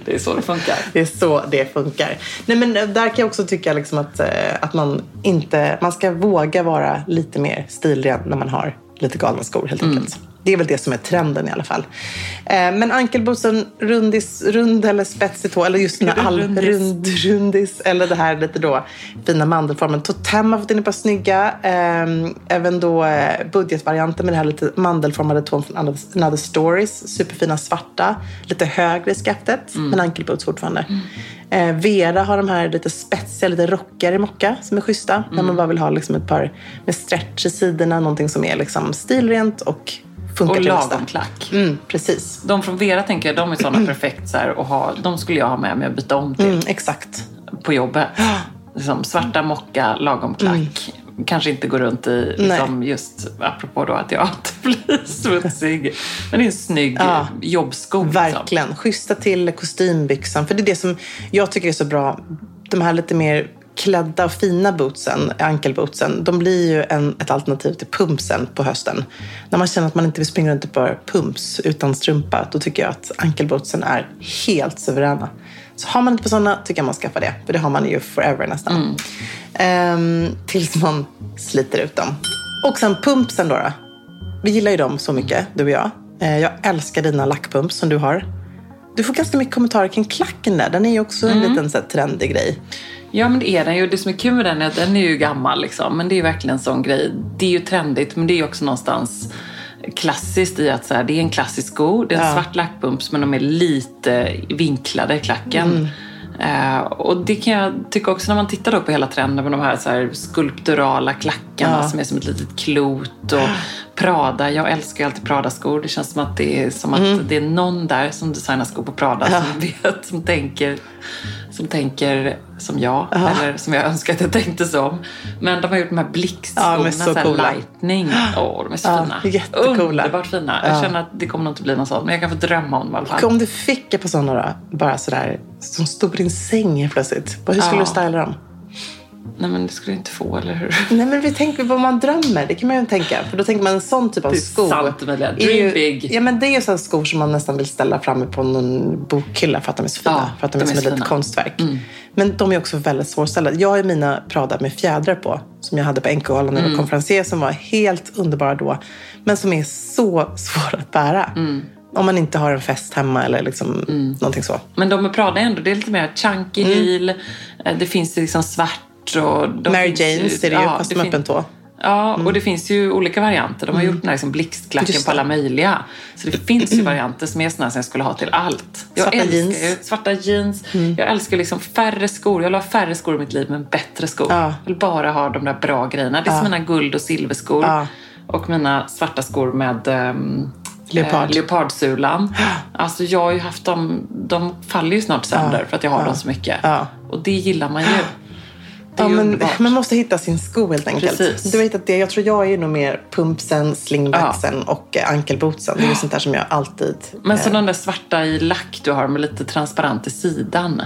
Det är så det funkar. Det är så det funkar. Nej, men där kan jag också tycka liksom att, eh, att man inte... Man ska våga vara lite mer stilren när man har lite galna skor helt enkelt. Det är väl det som är trenden i alla fall. Eh, men ankelbootsen, rundis, rund eller spetsig tå, eller just den här all, rund, rundis, eller det här lite då fina mandelformen. Totem har fått in ett par snygga. Eh, även då eh, budgetvarianten med det här lite mandelformade tån från Another- Stories. Superfina svarta, lite högre i skaftet, men ankelboots fortfarande. Eh, Vera har de här lite spetsiga, lite rockigare mocka som är schyssta. När man bara vill ha liksom ett par med stretch i sidorna, någonting som är liksom stilrent och funkar Och lagom klack. Mm, precis. De från Vera tänker jag, de är sådana perfekt så här, att ha. De skulle jag ha med mig och byta om till Mm, exakt. på jobbet. Liksom, svarta mocka, lagom klack. Kanske inte gå runt i, liksom, just apropå då att jag alltid blir smutsig. Men det är en snygg Ja. jobbsko. Liksom. Verkligen. Schyssta till kostymbyxan. För det är det som jag tycker är så bra. De här lite mer klädda och fina bootsen, ankelbootsen, de blir ju en, ett alternativ till pumpsen på hösten. När man känner att man inte vill springa runt i bara pumps utan strumpa, då tycker jag att ankelbootsen är helt suveräna. Så har man inte på sådana tycker jag man skaffar det. För det har man ju forever nästan. Ehm, tills man sliter ut dem. Och sen pumpsen då. då. Vi gillar ju dem så mycket, du och jag. Eh, Jag älskar dina lackpumps som du har. Du får ganska mycket kommentarer kring klacken där. Den är ju också en liten så här, trendig grej. Ja, men det är den ju. Det som är kul med den är att den är ju gammal. Liksom. Men det är ju verkligen en sån grej. Det är ju trendigt, men det är ju också någonstans klassiskt i att så här, det är en klassisk sko. Det är en Ja. svart lackpumps, men de är lite vinklade, klacken. Mm. Eh, och det kan jag tycka också när man tittar då på hela trenden med de här, så här skulpturala klackarna Ja. som är som ett litet klot. Och Prada, jag älskar ju alltid Prada-skor. Det känns som att det är som att Mm. det är någon där som designar skor på Prada som vet, som tänker, som tänker som jag. Eller som jag önskar att jag tänkte som. Men de har gjort de här Ja, blixtskorna, är så så coola. lightning. Åh, de är så Ja, fina. jättecoola. Underbart fina. Jag Ja. känner att det kommer nog inte bli någon sån, men jag kan få drömma om dem i alla fall. Om du fick ett par sådana då, bara sådär, som stod på din säng plötsligt. Hur skulle Ja. du styla dem? Nej, men det skulle jag inte få, eller hur? Nej men vi tänker på vad man drömmer. Det kan man ju tänka. För då tänker man en sån typ av Det är sko. sant, Emilia. är Dream big. Ja men det är ju sådana skor som man nästan vill ställa framme på någon bokhylla för att de är så fina. Ja, för att de, är de är som ett litet konstverk. Men de är också väldigt svårställda. Jag har ju mina Prada med fjädrar på. Som jag hade på NK-hallen när jag var konferencier. Som var helt underbara då. Men som är så svåra att bära. Om man inte har en fest hemma eller liksom någonting så. Men de med Prada är ändå, det är lite mer chunky heel. Eh, Det finns liksom svart och... de Mm. Mary ju- Janes är det ju, ja, fast med öppen tå. Ja, och det finns ju olika varianter. De har gjort den här liksom blixtklacken på alla möjliga. Så det finns ju varianter som är sådana som jag skulle ha till allt. Jag Svarta jeans. Ju, svarta jeans. Jag älskar liksom färre skor. Jag vill ha färre skor i mitt liv, men bättre skor. Ja. Jag vill bara ha de där bra grejerna. Det är som mina guld och silverskor. Ja. Och mina svarta skor med ehm, Leopard. Eh, leopardsulan. Alltså jag har ju haft dem, de faller ju snart sönder för att jag har dem så mycket. Ja. Och det gillar man ju. Ja, men, man måste hitta sin sko helt enkelt. Precis. Du har hittat det. Jag tror jag är nog mer pumpsen, slingbacksen och eh, ankelbootsen. Det är sånt där som jag alltid... Men eh, så de där svarta i lack du har med lite transparent i sidan.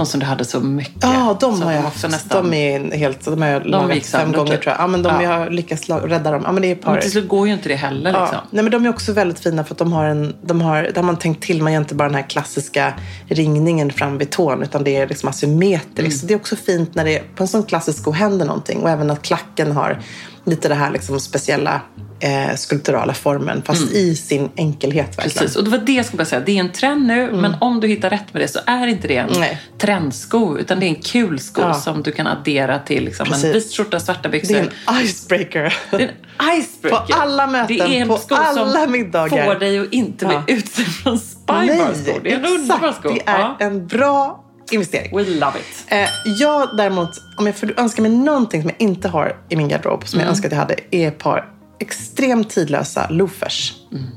De som du hade så mycket. Ja, de Så har jag haft. nästan- De är helt... De har jag lagat gick fem sönder, gånger typ. tror jag. Ja, men de, Ja. jag har lyckats rädda dem. Ja, men det är par... Men till slut går ju inte det heller liksom. Ja. Nej, men de är också väldigt fina för att de har en, de har, där har man tänkt till, man gör inte bara den här klassiska ringningen fram vid tån utan det är liksom asymmetriskt. Mm. Så det är också fint när det på en sån klassisk sko händer någonting och även att klacken har lite det här liksom speciella eh, skulpturala formen fast i sin enkelhet verkligen. Mm. Precis, och det var det jag skulle bara säga. Det är en trend nu, men om du hittar rätt med det så är inte det en Mm. Nej. trendsko, utan det är en kul sko Ja. som du kan addera till liksom, en vit skjorta, svarta byxor. Det är en icebreaker. Det är en icebreaker. På alla möten, det är en på sko alla som middagar. får dig att inte bli Ja. utsedd från Spybar-sko. Det är en underbar sko. Det är Ja. en bra investering. We love it. Eh, jag däremot, om jag får önska mig någonting som jag inte har i min garderob, som jag önskar att jag hade, är ett par extremt tidlösa loafers.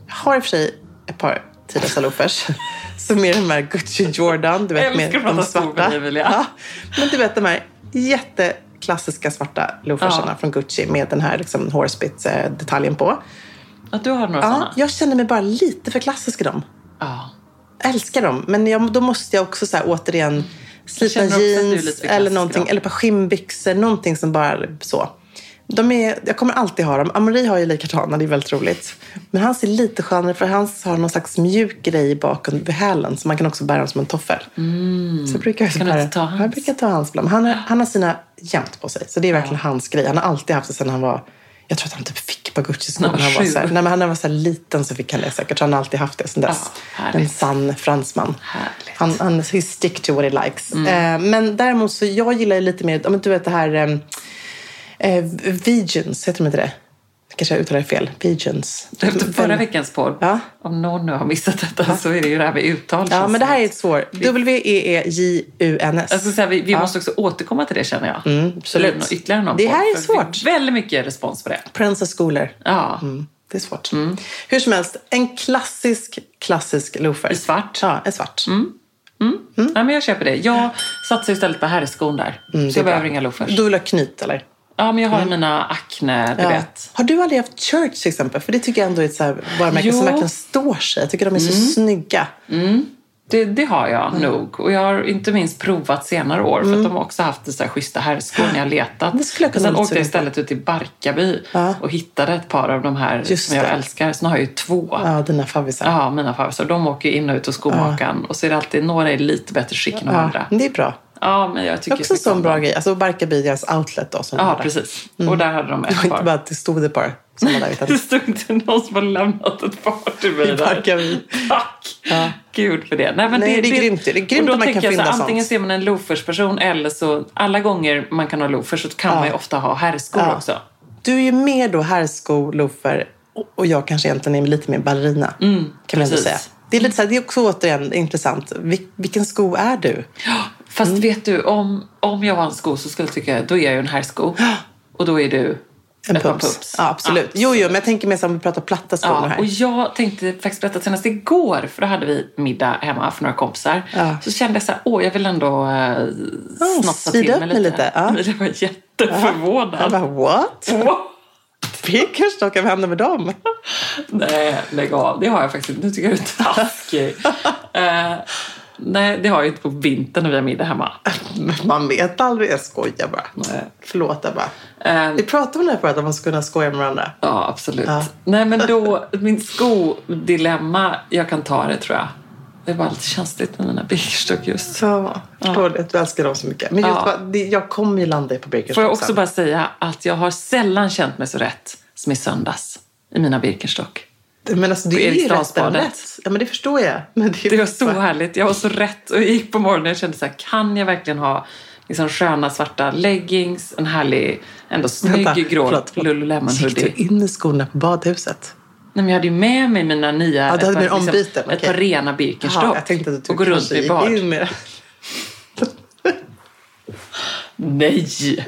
Jag har i och för sig ett par tidlösa loafers. som är de här Gucci Jordan, du vet med de skor svarta. dig, Emilia. Men du vet de här jätteklassiska svarta loafersarna Ja. från Gucci med den här liksom, hårspits-detaljen på. Att du har några Ja, sådana? jag känner mig bara lite för klassisk i dem Ja. Älskar dem. Men jag, då måste jag också så här, återigen du är jeans eller någonting. Eller par skinnbyxor. Någonting som bara så. De är, jag kommer alltid ha dem. Amori har ju likadana, det är väldigt roligt. Men hans är lite skönare för hans har någon slags mjuk grej bakom vid hälen. Så man kan också bära dem som en toffel. Så jag brukar jag Mm. Kan bära- ta hans? Jag brukar ta hans ibland. Han, har- han har sina jämt på sig. Så det är verkligen hans grej. Han har alltid haft det sedan han var jag tror att han typ fick på Gucci-skor När han när han var så här, nej, men han var så liten så fick han det säkert. Han har alltid haft det sedan dess. Ja, en sann fransman. Härligt. Han, han he stick to what he likes. Eh, men däremot så jag gillar ju lite mer, om du vet det här eh, eh, Vegans, heter de inte det? Kanske jag uttalar det fel. Vegans. Efter förra veckans podd, Ja. om någon nu har missat detta, så är det ju det här med uttal. Ja, men det här är ett svårt. W-E-E-J-U-N-S. Säga, vi, vi måste också återkomma till det känner jag. Mm, absolut. I nå- Ytterligare någon Det podd, här är för vi svårt. Väldigt mycket respons på det. Princess Schooler. Ja. Mm, det är svårt. Hur som helst, en klassisk, klassisk loafer. I svart. Ja, en svart. Nej, men jag köper det. Jag satsar istället på herrskon där. så Mm, är jag behöver bra. inga loafers. Du vill ha knyt, eller? Ja, men jag har ju mina Acne, du Ja. vet. Har du aldrig haft Church till exempel? För det tycker jag ändå är ett så här varumärke som verkligen står sig. Jag tycker de är så snygga. Det, det har jag Mm. nog. Och jag har inte minst provat senare år för att de har också haft så här schyssta herrskor när jag letat. Det skulle jag kunna sen åkte jag istället ut till Barkarby Ja. och hittade ett par av de här Just som jag det. älskar. Så nu har jag ju två. Ja, dina favvisar. Ja, mina favvisar. De åker in och ut hos skomakaren. Och så är det alltid några i lite bättre skick än Ja, andra. det är bra. Ja, men jag Det tycker också en sån bra grej. Alltså Barkarby, deras outlet då. Som Ja, precis. Och där hade de ett Och inte par. bara att det stod ett par som var där. Det stod inte någon som har lämnat ett par till mig i där. Barkarby. Tack! Gud för det. Nej, men Nej, det är grymt. Det är grymt om man kan jag så, fynda Antingen sånt. ser man en loafersperson eller så alla gånger man kan ha loafers så kan man ju ofta ha herrskor Ja. också. Du är ju mer då herrsko, loafer och- jag kanske egentligen är lite mer ballerina. kan man precis. säga. Det är, lite så här, det är också återigen intressant. Vil, vilken sko är du? Fast Mm. vet du, om, om jag var en sko så skulle jag tycka då är jag ju en herrsko. Och då är du En pumps. pumps. Ja, absolut. Jo, jo, men jag tänker mer som vi pratar platta skor Ja, här. och jag tänkte faktiskt berätta senast igår, för då hade vi middag hemma för några kompisar. Ja. Så kände jag så här, åh jag vill ändå eh, snofsa speeda till mig lite. lite, ja. Emilia var jätteförvånad. Jag bara, what? Åh, Birkenstock, vad händer med dem? Nej, lägg av. Det har jag faktiskt inte. Nu tycker jag du är taskig. Eh, nej, det har jag inte på vintern när vi har middag hemma. Man vet aldrig, jag skojar bara. Nej. Förlåt, bara. Eh, Vi pratade om det här förut, att man ska kunna skoja med varandra. ja, absolut. Ja. Nej, men då, min skodilemma, jag kan ta det tror jag. Det bara lite känsligt med mina Birkenstock just. Så, förstår det, att du älskar dem så mycket. Men just Ja. det, jag kommer ju landa på Birkenstock Får jag också sen. bara säga att jag har sällan känt mig så rätt som i söndags i mina Birkenstock. Men alltså, det är ju rätt rätt. Ja, men det förstår jag. Men det, är Det var så bara- härligt. Jag var så rätt. Och jag gick på morgonen och kände så här, kan jag verkligen ha liksom sköna svarta leggings, en härlig, ändå snygg Vänta, grå förlåt. Lululemon Gick du in i skorna på badhuset? Nej, men jag hade ju med mig mina nya, Ja, ett, par, ombyten, ett par rena Birkenstock. Och gå runt bad. in med det. Nej!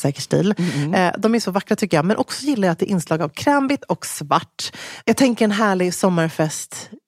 säker stil, Mm. de är så vackra tycker jag. Men också gillar jag att det är inslag av krämvitt och svart. Jag tänker en härlig sommarfest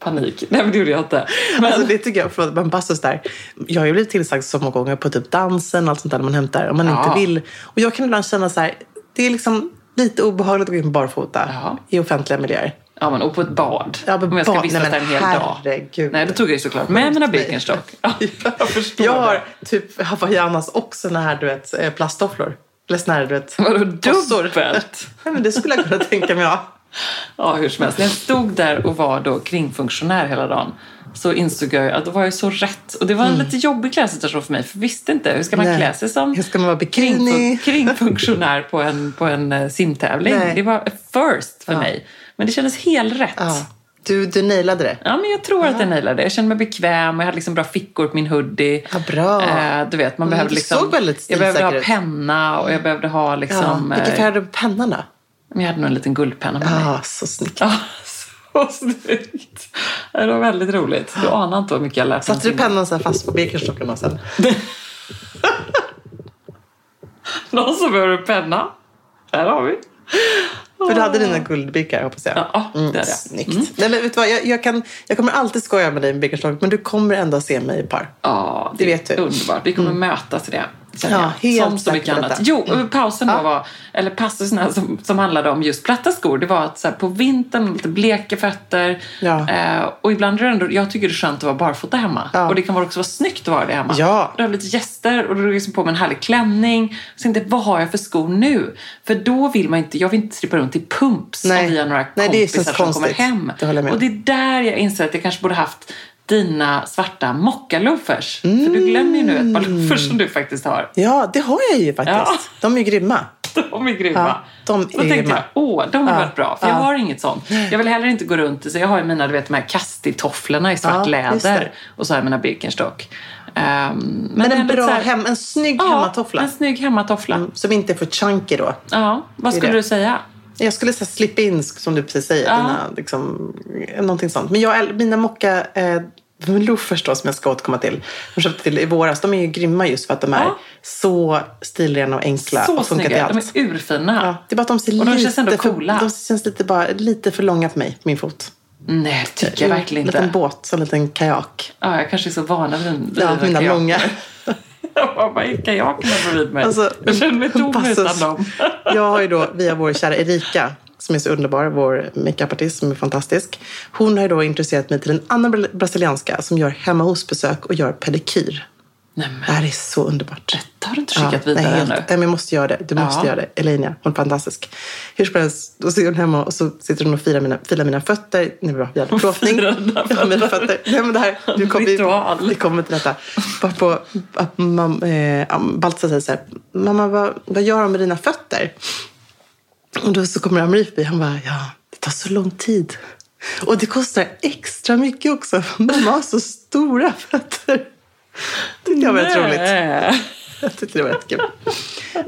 Panik. Nej men det gjorde jag inte. Men, Alltså det tycker jag, förlåt, men passus där. Jag har ju blivit tillsagd så många gånger på typ dansen och allt sånt där när man hämtar om man Ja. inte vill. Och jag kan ibland känna så här, det är liksom lite obehagligt att gå in barfota Ja. i offentliga miljöer. ja, men, och på ett bad. Ja, men Om jag ska vistas där en hel dag. herregud. Nej, då tog jag ju såklart med mina. Birkenstock. Ja, jag förstår Jag har det. typ hawaiianas och såna här du vet, eh, plasttofflor. Eller såna här du vet. Vadå dubbelt? Nej, men det skulle jag kunna tänka mig ha. Ja, hur som helst. När jag stod där och var då kringfunktionär hela dagen så insåg jag att då var jag så rätt. Och det var en lite jobbig klädsituation för mig. För jag visste inte, hur ska man Mm. Nej. klä sig som Hur ska man vara bikini? kringfun- kringfunktionär på en, på en eh, simtävling? Nej. Det var first för Ja. mig. Men det kändes helt rätt. Ja. Du, du nailade det. Ja, men jag tror att jag nailade det. Jag kände mig bekväm och jag hade liksom bra fickor på min hoodie. Ja, bra. Eh, du vet, man Mm, behövde liksom... jag behövde ha penna och jag behövde ha Ja. liksom... Vilken eh, hade du på pennan då? Men jag hade nog en liten guldpenna med mig. Ja, så snyggt. Ja, så snyggt. Det var väldigt roligt. Du anar inte hur mycket jag lärt mig. Satte du pennan så fast på Birkenstockarna sen? Någon som behöver en penna? Här har vi. För du hade dina guldbirkar hoppas jag. Ja, det hade jag. Snyggt. Nej, men vet du vad? Jag, jag, kan, jag kommer alltid skoja med dig med Birkenstock, men du kommer ändå se mig i par. Ja, Det vet du. Mm. Underbart. Vi kommer mötas i det. Ja, helt som så mycket annat. detta. Jo, Mm. pausen då Ja. var, eller passusen som, som handlade om just platta skor, det var att så här, på vintern, lite bleka fötter. Ja. Eh, och ibland är det ändå, jag tycker det är skönt att vara barfota hemma. Ja. Och det kan vara också vara snyggt att vara det hemma. Ja. Då har lite gäster och drog jag liksom på mig en härlig klänning. Så jag, vad har jag för skor nu? För då vill man inte, jag vill inte strippa runt i pumps Nej. om vi har några Nej, kompisar som kommer konstigt. hem. Det med och det är där jag inser att jag kanske borde haft dina svarta mockaloafers. För du glömmer ju nu ett par loafers som du faktiskt har. Ja, det har jag ju faktiskt. Ja. De är ju grymma. De är grymma. Ja, de så är tänkte grymma. jag, åh, de har Ja. varit bra. För jag Ja. har inget sånt. Jag vill heller inte gå runt, så jag har ju mina, du vet, de här Casti-tofflorna i svart läder. Och så har jag mina Birkenstock. Ehm, men Men en ändå bra så här- hem, en snygg hemmatoffla. en snygg hemmatoffla. Mm, Som inte är för chunky då. Ja, vad skulle du säga? Jag skulle säga slip in som du precis säger. Ja. Dina, liksom, någonting sånt. Men jag, mina mocka eh, loafers då som jag ska återkomma till. De köpte till i våras. De är ju grymma just för att de är Ja. så stilrena och enkla. Så och funkar till snygga. allt. De är urfina. Ja, det är bara att de ser Och de lite känns ändå för, coola. De känns lite, bara, lite för långa för mig, min fot. Nej, det tycker jag verkligen En inte. liten båt, en liten kajak. Ja, jag kanske är så van vid vid Ja, mina kajaker. långa. Vad är kajakerna bredvid mig? Alltså, jag känner mig tom utan dem. Jag har ju då via vår kära Erika, som är så underbar, vår makeupartist som är fantastisk. Hon har ju då intresserat mig till en annan bra- brasilianska som gör hemma hos-besök och gör pedikyr. Nej, men Det här är så underbart. berätta. har du inte skickat vidare nej, helt, ännu. Nej, men jag måste göra det. Du måste Ja. göra det. Elenia, hon är fantastisk. Hur som helst, då sitter hon hemma och så sitter hon och filar mina, filar mina fötter. Nej, bra, vi hade plåtning. filar Ja, mina fötter. Nej, men det här, nu kom vi, Ritual. vi kommer till detta. Bara på, att mam, eh, säger så här, mamma vad, vad gör de med dina fötter? Och då så kommer Amri förbi. Han bara, ja, det tar så lång tid. Och det kostar extra mycket också. Mamma har så stora fötter. Det tyckte jag var rätt roligt. Jag tyckte det var jättekul.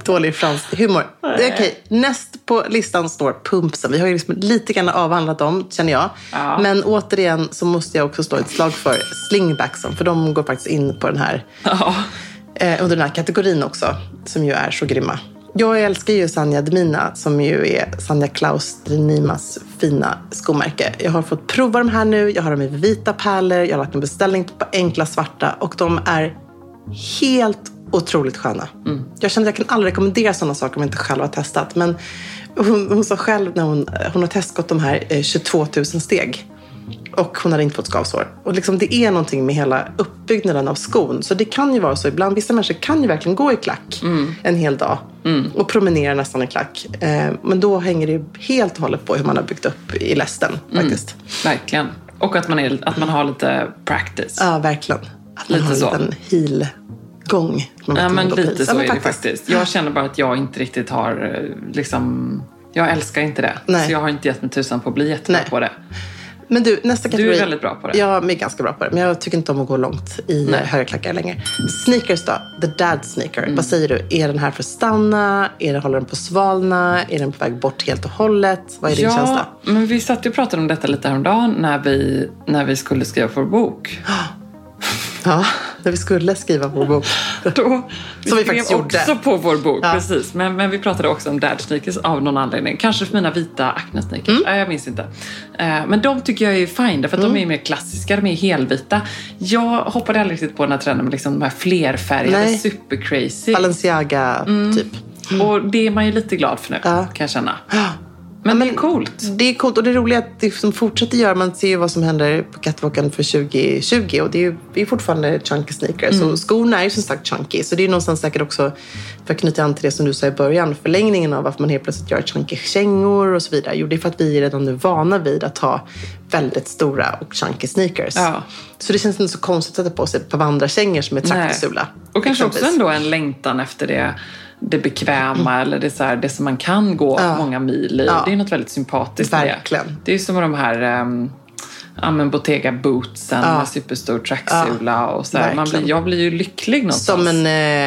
Dålig fransk humor. Det är okej. Näst på listan står pumpsen. Vi har ju liksom lite grann avhandlat dem, känner jag. Ja. Men återigen så måste jag också slå ett slag för slingbacksen. För de går faktiskt in på den här, Ja. eh, under den här kategorin också. Som ju är så grymma. Jag älskar ju Sanja Demina som ju är Sanja Klaus Nimas fina skomärke. Jag har fått prova de här nu. Jag har dem i vita pärlor. Jag har lagt en beställning på enkla svarta och de är helt otroligt sköna. Jag känner att jag kan aldrig rekommendera sådana saker om jag inte själv har testat. Men hon, hon sa själv när hon, hon har testat de här eh, 22 000 steg. Och hon hade inte fått skavsår. Och liksom det är någonting med hela uppbyggnaden av skon. Så det kan ju vara så ibland. Vissa människor kan ju verkligen gå i klack en hel dag. Och promenera nästan i klack. Eh, men då hänger det helt och hållet på hur man har byggt upp i lästen faktiskt. Verkligen. Och att man, är, att man har lite practice. Ja, verkligen. Att man Lite har så. en liten heel-gång. Man Ja, men lite Ja, så men är det faktiskt. Jag känner bara att jag inte riktigt har eh, liksom... Jag älskar inte det. Nej. Så jag har inte gett mig tusan på att bli jättebra på det. Men du, nästa Du är kategori. väldigt bra på det. Jag är ganska bra på det. Men jag tycker inte om att gå långt i Nej. höga klackar längre. Sneakers då? The dad sneaker. Mm. Vad säger du? Är den här för att stanna? Är det, håller den på att svalna? Är den på väg bort helt och hållet? Vad är din ja, känsla? men vi satt ju och pratade om detta lite häromdagen när vi, när vi skulle skriva vår bok. Ja, när vi skulle skriva vår bok. Då, Som vi skrev faktiskt gjorde. också på vår bok, Ja. precis. Men, men vi pratade också om dad sneakers av någon anledning. Kanske för mina vita Acne sneakers. Mm. Jag minns inte. Eh, men de tycker jag är fine, att Mm. de är mer klassiska. De är helvita. Jag hoppade aldrig riktigt på den här trenden med liksom de här flerfärgade, Nej. super crazy. Balenciaga, typ. Och det är man ju lite glad för nu, Ja. kan jag känna. Men, det är coolt. Det är coolt och det roliga är att det som fortsätter göra, man ser ju vad som händer på catwalken för 2020 och det är ju det är fortfarande chunky sneakers. Mm. Skorna är ju som sagt chunky. Så det är ju någonstans säkert också, för att knyta an till det som du sa i början, förlängningen av varför man helt plötsligt gör chunky kängor och så vidare. Jo, det är för att vi är redan nu vana vid att ha väldigt stora och chunky sneakers. Ja. Så det känns inte så konstigt att sätta på sig ett par vandrarkängor som är Nej. traktorsula. Och kanske också ändå en längtan efter det, det bekväma eller det, så här, det som man kan gå Ja. många mil i. Ja. Det är något väldigt sympatiskt med Verkligen. det. Det är ju som med de här um, ja, men Bottega bootsen Ja. med superstor tracksula. och så. Man blir, jag blir ju lycklig någonstans. Som en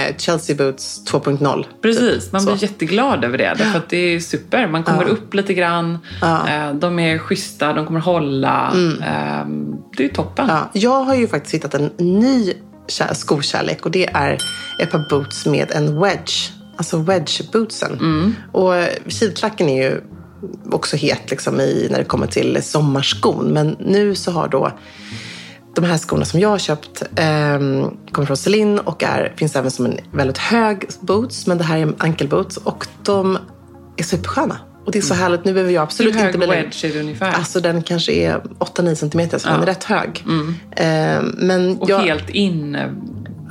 eh, Chelsea Boots 2.0. Precis, man Så. blir jätteglad över det. Därför att det är super. Man kommer upp lite grann. Eh, De är schyssta, de kommer hålla. Eh, Det är toppen. Mm. Ja, jag har ju faktiskt hittat en ny kär- skokärlek och det är ett par boots med en wedge. Alltså wedge-bootsen. Mm. Och eh, kivklacken är ju också het liksom i, när det kommer till sommarskon. Men nu så har då de här skorna som jag har köpt ehm, kommer från Celine och är, finns även som en väldigt hög boots. Men det här är ankelboots och de är supersköna. Och det är så härligt. Nu behöver jag absolut Mm. Hur hög inte bli längre. wedge är det ungefär? Alltså den kanske är 8-9 centimeter, så den är rätt hög. Ehm, men och jag, helt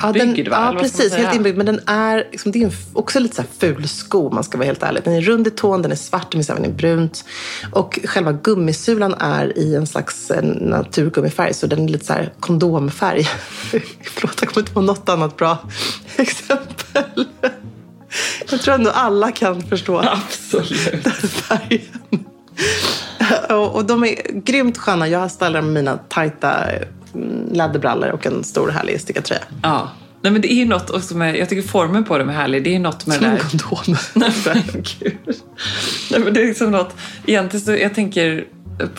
inbyggd, Ja, den? Eller ja precis. Helt inbyggd. Men den är, liksom, det är också lite så ful sko om man ska vara helt ärlig. Den är rund i tån, den är svart, den finns även i brunt. Och själva gummisulan är i en slags eh, naturgummifärg. Så den är lite så här kondomfärg. Förlåt, jag kommer inte på något annat bra exempel. Jag tror ändå alla kan förstå Absolut. färgen. och, och de är grymt sköna. Jag stylar dem med mina tajta mm, läderbrallor och en stor härlig stickad tröja. Ja. Nej, men det är ju något också med, jag tycker formen på dem är härlig. Det är något med Som det där. kondom. Nej, men gud. Nej, men det är liksom något, egentligen så, jag tänker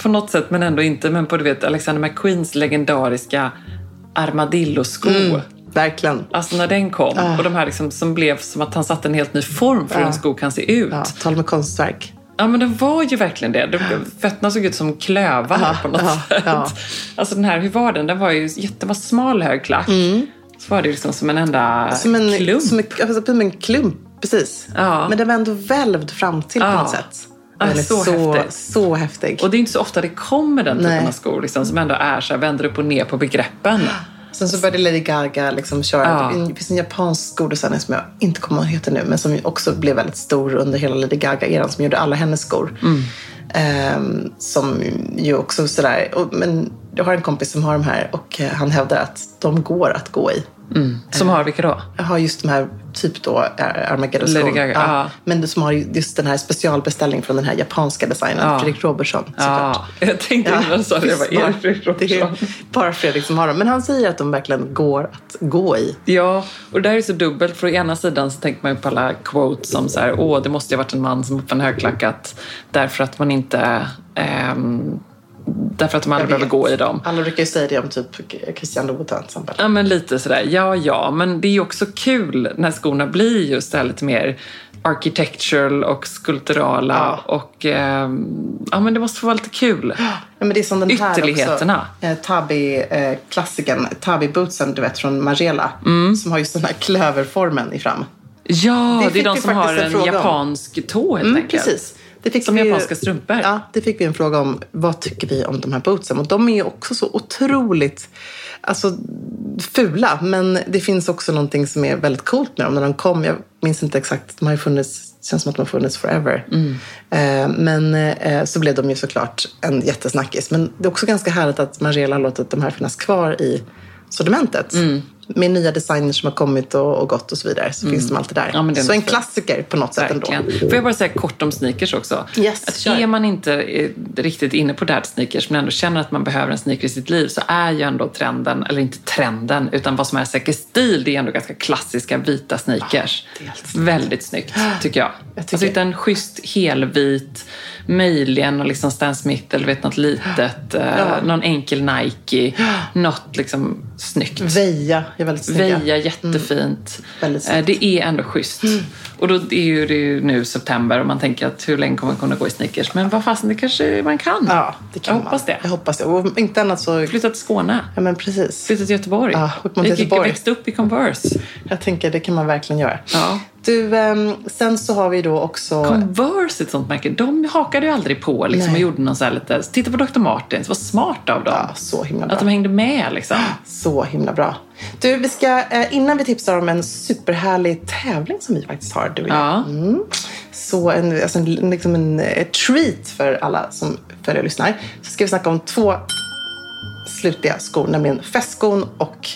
på något sätt, men ändå inte, men på du vet Alexander McQueens legendariska armadillosko. Mm. Verkligen. Alltså när den kom Ah. och de här liksom, som blev som att han satte en helt ny form för hur en sko kan se ut. Ja, tal med konstverk. Ja, men den var ju verkligen det. De, fötterna såg ut som klövar Ja, på något ja, sätt. ja. Alltså den här, hur var den? Den var ju jätte, var smal hög klack. Så var det liksom som en enda Som en klump. Som en, som en klump, precis. Ja. Men den var ändå välvd fram till på något sätt. Den är så så, häftig. så häftig. Och det är inte så ofta det kommer den typen Nej. av skor liksom, som ändå är så här, vänder upp och ner på begreppen. Sen så började Lady Gaga liksom köra. Ja. Det finns en japansk skodesigner som jag inte kommer ihåg heter nu. Men som också blev väldigt stor under hela Lady Gaga-eran. Som gjorde alla hennes skor. Mm. Ehm, som ju också sådär. Och, men jag har en kompis som har de här. Och han hävdar att de går att gå i. Som har vilka då? Jag har just de här, typ då Armageddon-skor. Lady Gaga, ja. Men som har just den här specialbeställningen från den här japanska designern. Ja. Fredrik Robertson såklart. Ja, jag tänkte innan du sa det. Jag bara, är det Fredrik det är Robertson? bara Fredrik som har dem. Men han säger att de verkligen går att gå i. Ja, och det här är så dubbelt. För å ena sidan så tänker man ju på alla quotes som så här, åh, det måste ju ha varit en man som uppfann högklackat därför att man inte... ehm, därför att man aldrig behöver gå i dem. Alla brukar ju säga det om typ Christian Louboutin till exempel. Ja, men lite sådär. Ja, ja, men det är ju också kul när skorna blir just det här lite mer architectural och skulpturala. Ja. Och ehm, ja, men det måste få vara lite kul. Ja, men det är som den här Ytterligheterna. också. Eh, Tabi, eh, klassikern, Tabi bootsen du vet från Margiela. Mm. Som har just den här klöverformen i fram. Ja, Det det, är de som har en om. japansk tå helt Mm, enkelt. precis. Det fick Som vi japanska strumpor. Ja, det fick vi en fråga om. Vad tycker vi om de här bootsen? Och de är ju också så otroligt alltså, fula. Men det finns också någonting som är väldigt coolt med dem. När de kom, jag minns inte exakt, de har ju funnits, det känns som att de har funnits forever. Mm. Eh, men eh, så blev de ju såklart en jättesnackis. Men det är också ganska härligt att Margiela har låtit de här finnas kvar i sortimentet. Mm. Med nya designers som har kommit och, och gått och så vidare så finns de alltid där. Mm. Ja, är så en klassiker på något sätt ändå. Verkligen. Får jag bara säga kort om sneakers också? Yes, att kör. är man inte eh, riktigt inne på dad sneakers men ändå känner att man behöver en sneaker i sitt liv så är ju ändå trenden, eller inte trenden, utan vad som är säker stil, det är ändå ganska klassiska vita sneakers. är helt Väldigt snyggt, tycker jag. Jag tycker- Alltså hitta en schysst helvit, möjligen och liksom Stan Smith eller vet något litet, eh, Ja. någon enkel Nike, något liksom snyggt. Veja är väldigt snygga. Veja, jättefint. Väldigt Eh, Det är ändå schysst. Och då är ju det ju nu september och man tänker att hur länge kommer man kunna gå i sneakers? Men vad fasen, det kanske man kan. Ja, det kan Jag man. hoppas det. Jag hoppas det. Och inte annat så... Flytta till Skåne. Ja, men precis. Flytta till Göteborg. Ja, jag och Göteborg. växte upp i Converse. Jag tänker det kan man verkligen göra. Ja. Du, ehm, sen så har vi då också... Converse ett sånt märke. De hakade ju aldrig på liksom, och gjorde någon så här lite... Titta på Dr. Martens, vad smart av dem. Ja, så himla bra. Att de hängde med liksom. Så himla bra. Du, vi ska, eh, innan vi tipsar om en superhärlig tävling som vi faktiskt har, du och jag. Ja. Mm. Så en, alltså en, liksom en eh, treat för alla som följer och lyssnar. Så ska vi snacka om två slutliga skor, nämligen festskon och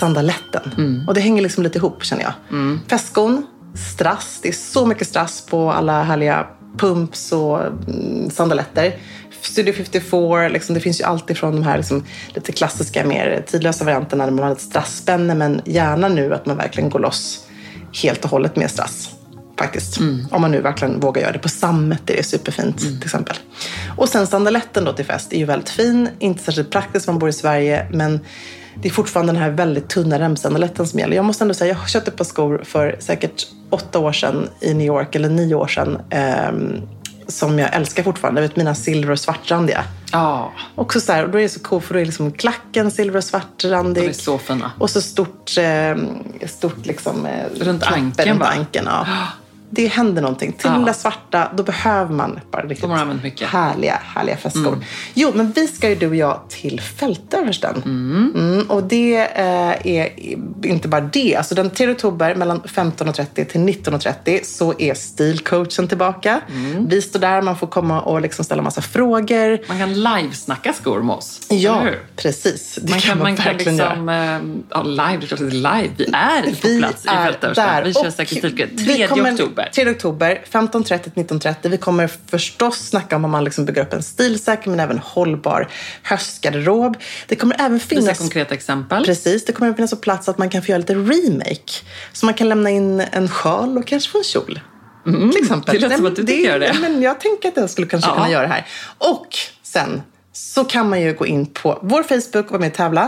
sandaletten. Och det hänger liksom lite ihop känner jag. Festskon, strass. Det är så mycket strass på alla härliga pumps och mm, sandaletter. Studio 54, liksom, det finns ju alltid från de här liksom, lite klassiska, mer tidlösa varianterna där man har ett strassspänne men gärna nu att man verkligen går loss helt och hållet med strass. Faktiskt. Om man nu verkligen vågar göra det. På sammet är det superfint till exempel. Och sen sandaletten då till fest är ju väldigt fin. Inte särskilt praktisk om man bor i Sverige. Men det är fortfarande den här väldigt tunna remsandaletten som gäller. Jag måste ändå säga, jag köpte ett par skor för säkert åtta år sedan i New York. Eller nio år sedan. ehm, som jag älskar fortfarande. Jag vet, mina silver och svartrandiga. Ja, Också så här, och då är det så coolt för då är liksom klacken silver och svartrandig. de är så fina. Och så stort, eh, stort liksom, eh, Runt ankeln, runt va? ankeln, ja. Det händer någonting. Till Ja. den där svarta, då behöver man bara riktigt mycket. härliga, härliga festskor. Jo, men vi ska ju du och jag till Fältöversten. Mm, och det eh, är inte bara det. Alltså den 3 oktober mellan 15.30 till 19.30 så är stilcoachen tillbaka. Vi står där, man får komma och liksom ställa massa frågor. Man kan livesnacka skor med oss. Ja, precis. Det Man kan kan, man, man kan verkligen göra. liksom... eh, Ja, live, det är klart att det är live. Vi är på plats i Fältöversten. Vi kör säkert stilkväll. vi 3 kommer- oktober. 3 oktober, 15.30 till 19.30. Vi kommer förstås snacka om hur man liksom bygger upp en stilsäker men även hållbar höstgarderob. Det kommer även Visa finnas... konkreta exempel. Precis, det kommer även finnas plats att man kan få göra lite remake. Så man kan lämna in en sjal och kanske få en kjol. till exempel. Mm. det lät som att du tycker det. Men jag tänker att jag skulle kanske Ja. kunna göra det här. Och sen så kan man ju gå in på vår Facebook och vara med och tävla.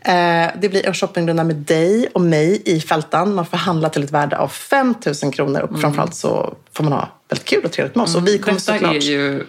Eh, det blir en shoppingrunda med dig och mig i Fältan. Man får handla till ett värde av 5 000 kronor och framförallt så får man ha väldigt kul och trevligt med oss. Och vi kommer Mm. Detta såklart... är ju...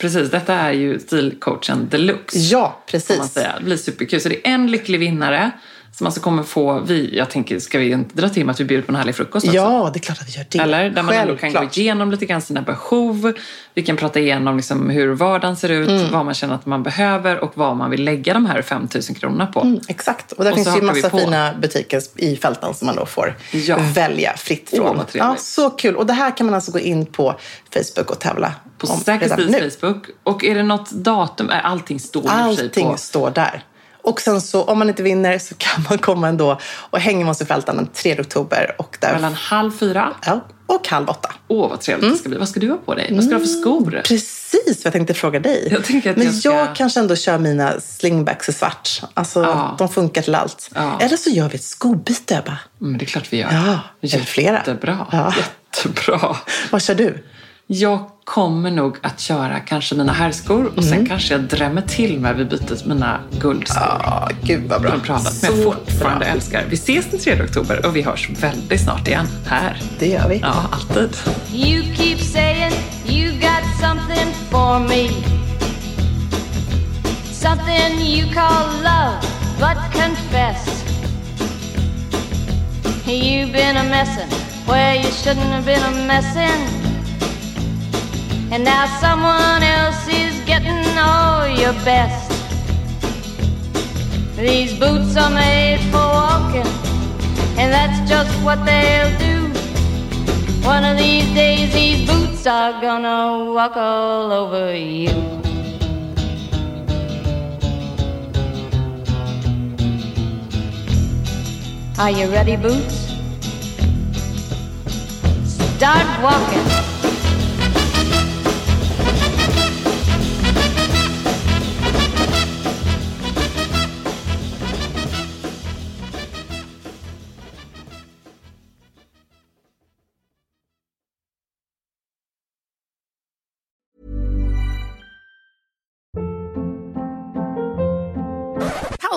Precis, detta är ju stilcoachen deluxe. Ja, Får man precis. säga. Det blir superkul. Så det är en lycklig vinnare Som alltså kommer få, vi, jag tänker, ska vi inte dra till med att vi bjuder på en härlig frukost också? Ja, det är klart att vi gör det. Eller? Där man ändå kan gå igenom lite grann sina behov. Vi kan prata igenom liksom hur vardagen ser ut, Mm. vad man känner att man behöver och vad man vill lägga de här 5 000 kronorna på. Mm, exakt. Och där Och finns ju massa fina butiker i fältan som man då får Ja. välja fritt från. trevligt. ja, så kul. Och det här kan man alltså gå in på Facebook och tävla På om Säker redan Stils nu. Facebook. Och är det något datum? Äh, Allting står i och för sig Allting på. står där. Och sen så om man inte vinner så kan man komma ändå och hänga med oss i fältan den 3 oktober. Och där, Mellan halv fyra. ja, och halv åtta. Åh, vad trevligt Mm. det ska bli. Vad ska du ha på dig? Vad ska du ha för skor? Precis vad jag tänkte fråga dig. Jag tänker att Men jag jag, ska- kanske ändå kör mina slingbacks i svart. Alltså, Ja. de funkar till allt. Ja. Eller så gör vi ett skobyte, Ebba. Mm, det är klart vi gör. Ja, eller flera. Jättebra. Ja. Jättebra. Vad kör du? Jag kommer nog att köra kanske mina herrskor och sen Mm. kanske jag drämmer till med vid bytet mina guldskor. Ja, gud vad bra. Pratat, som jag Så fortfarande bra. älskar. Vi ses den 3 oktober och vi hörs väldigt snart igen. Här. Det gör vi. Ja, alltid. You keep saying you got something for me. Something you call love, but confess. You've been a messin' where you shouldn't have been a messin'. And now someone else is getting all your best. These boots are made for walking, and that's just what they'll do. One of these days, these boots are gonna walk all over you. Are you ready, boots? Start walking.